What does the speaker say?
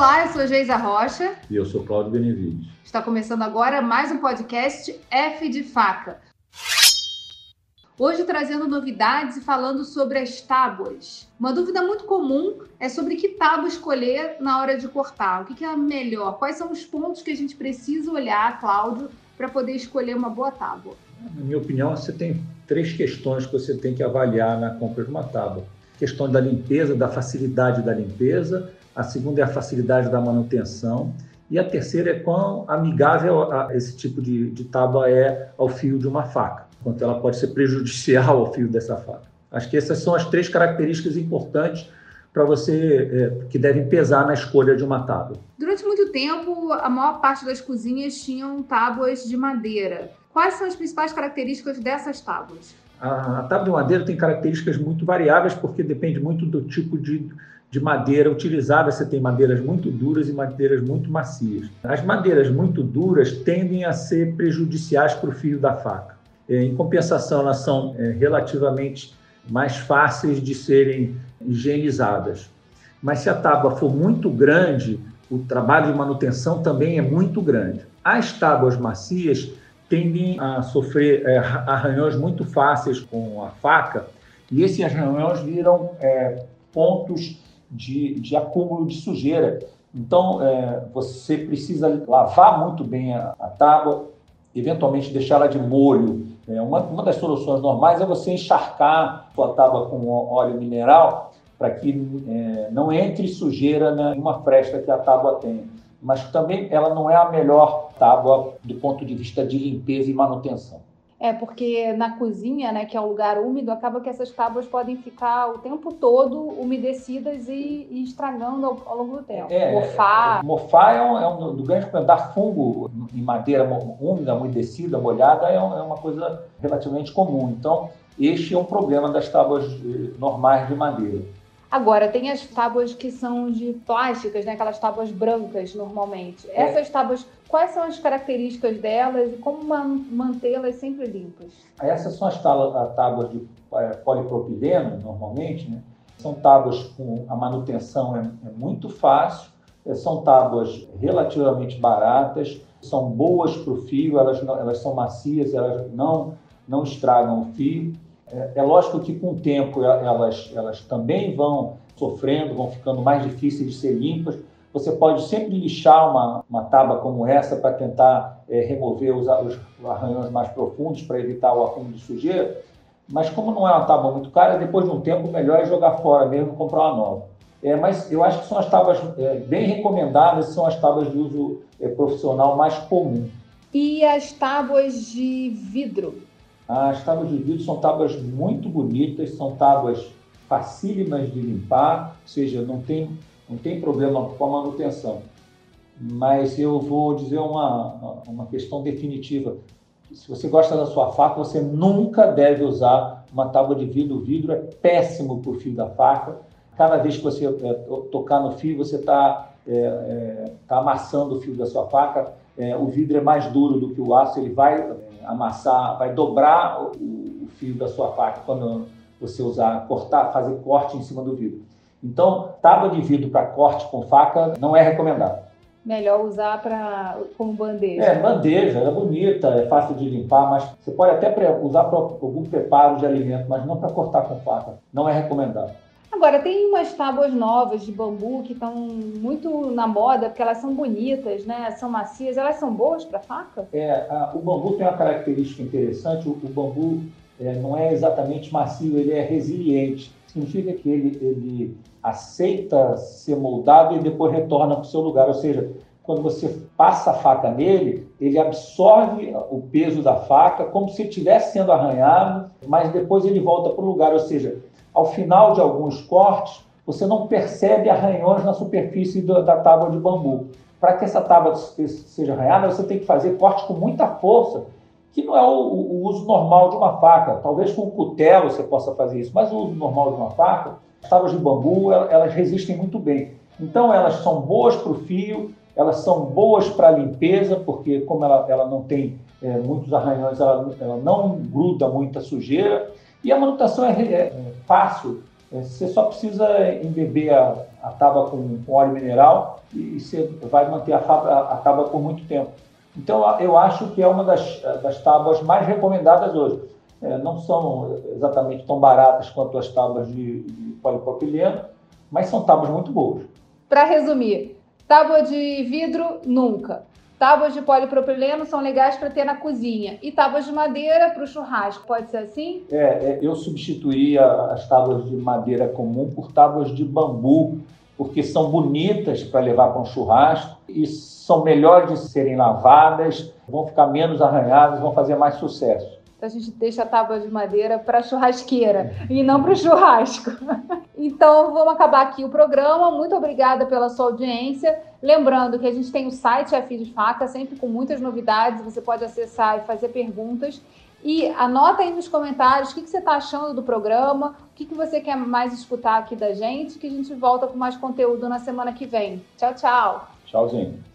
Olá, eu sou Geisa Rocha. E eu sou Cláudio Benevides. Está começando agora mais um podcast F de Faca. Hoje trazendo novidades e falando sobre as tábuas. Uma dúvida muito comum é sobre que tábua escolher na hora de cortar. O que é melhor? Quais são os pontos que a gente precisa olhar, Cláudio, para poder escolher uma boa tábua? Na minha opinião, você tem três questões que você tem que avaliar na compra de uma tábua. A questão da limpeza, da facilidade da limpeza. A segunda é a facilidade da manutenção. E a terceira é quão amigável esse tipo de, de tábua é ao fio de uma faca quanto ela pode ser prejudicial ao fio dessa faca. Acho que essas são as três características importantes para você é, que devem pesar na escolha de uma tábua. Durante muito tempo, a maior parte das cozinhas tinham tábuas de madeira. Quais são as principais características dessas tábuas? A, a tábua de madeira tem características muito variáveis porque depende muito do tipo de, de madeira utilizada. Você tem madeiras muito duras e madeiras muito macias. As madeiras muito duras tendem a ser prejudiciais para o fio da faca. É, em compensação, elas são é, relativamente mais fáceis de serem higienizadas. Mas se a tábua for muito grande, o trabalho de manutenção também é muito grande. As tábuas macias tendem a sofrer é, arranhões muito fáceis com a faca, e esses arranhões viram é, pontos de, de, acúmulo de sujeira. Então, é, você precisa lavar muito bem a, a tábua, eventualmente deixá-la de molho é, uma, uma das soluções normais é você encharcar sua tábua com óleo mineral para que é, não entre sujeira em uma fresta que a tábua tem. Mas também ela não é a melhor tábua do ponto de vista de limpeza e manutenção. É, porque na cozinha, né, que é um lugar úmido, acaba que essas tábuas podem ficar o tempo todo umedecidas e, e estragando ao, ao, longo do tempo. É, mofar. É, mofar é um, é um do grande problema. Dar fungo em madeira úmida, umedecida, molhada, é, um, é uma coisa relativamente comum. Então, este é um problema das tábuas eh, normais de madeira. Agora, tem as tábuas que são de plásticas, né? aquelas tábuas brancas normalmente. É. Essas tábuas, quais são as características delas e como mantê-las sempre limpas? Essas são as tábuas de é, polipropileno, normalmente. Né? São tábuas com a manutenção é, é muito fácil, é, são tábuas relativamente baratas, são boas para o fio, elas, elas são macias, elas não, não estragam o fio. É, é, lógico que com o tempo elas, elas também vão sofrendo, vão ficando mais difíceis de ser limpas. Você pode sempre lixar uma, uma tábua como essa para tentar é, remover os, os arranhões mais profundos para evitar o acúmulo de sujeira. Mas como não é uma tábua muito cara, depois de um tempo melhor é jogar fora mesmo e comprar uma nova. É, mas eu acho que são as tábuas é, bem recomendáveis, são as tábuas de uso é, profissional mais comum. E as tábuas de vidro? As tábuas de vidro são tábuas muito bonitas, são tábuas facílimas de limpar, ou seja, não tem, não tem problema com a manutenção. Mas eu vou dizer uma, uma questão definitiva. Se você gosta da sua faca, você nunca deve usar uma tábua de vidro. O vidro é péssimo para o fio da faca. Cada vez que você é, tocar no fio, você está é, é, tá amassando o fio da sua faca. É, o vidro é mais duro do que o aço, ele vai amassar, vai dobrar o, o fio da sua faca quando você usar, cortar, fazer corte em cima do vidro. Então, tábua de vidro para corte com faca não é recomendado. Melhor usar para como bandeja. É, bandeja, é bonita, é fácil de limpar, mas você pode até usar para algum preparo de alimento, mas não para cortar com faca. Não é recomendado. Agora, tem umas tábuas novas de bambu que estão muito na moda, porque elas são bonitas, né? São macias. Elas são boas para faca? É, a, o bambu tem uma característica interessante. O, o bambu é, não é exatamente macio, ele é resiliente. Significa que ele, ele aceita ser moldado e depois retorna para o seu lugar. Ou seja, quando você passa a faca nele, ele absorve o peso da faca como se estivesse sendo arranhado, mas depois ele volta para o lugar. Ou seja, ao final de alguns cortes, você não percebe arranhões na superfície da tábua de bambu. Para que essa tábua seja arranhada, você tem que fazer corte com muita força, que não é o, o, uso normal de uma faca. Talvez com o cutelo você possa fazer isso, mas o uso normal de uma faca, as tábuas de bambu, elas resistem muito bem. Então, elas são boas para o fio, elas são boas para limpeza, porque como ela, ela não tem é, muitos arranhões, ela, ela não gruda muita sujeira, e a manutenção é, é, é fácil. É, você só precisa embeber a, a tábua com, óleo mineral e, você vai manter a, a, a tábua por muito tempo. Então, eu acho que é uma das, das tábuas mais recomendadas hoje. É, não são exatamente tão baratas quanto as tábuas de, de polipropileno, mas são tábuas muito boas. Para resumir, tábua de vidro, nunca. Tábuas de polipropileno são legais para ter na cozinha. E tábuas de madeira para o churrasco, pode ser assim? É, é, eu substituiria as tábuas de madeira comum por tábuas de bambu, porque são bonitas para levar para um churrasco e são melhores de serem lavadas, vão ficar menos arranhadas, vão fazer mais sucesso. A gente deixa a tábua de madeira para churrasqueira e não para o churrasco. Então vamos acabar aqui o programa. Muito obrigada pela sua audiência. Lembrando que a gente tem o site F de Faca, sempre com muitas novidades. Você pode acessar e fazer perguntas. E anota aí nos comentários o que, que você está achando do programa, o que, que você quer mais escutar aqui da gente, que a gente volta com mais conteúdo na semana que vem. Tchau, tchau. Tchauzinho.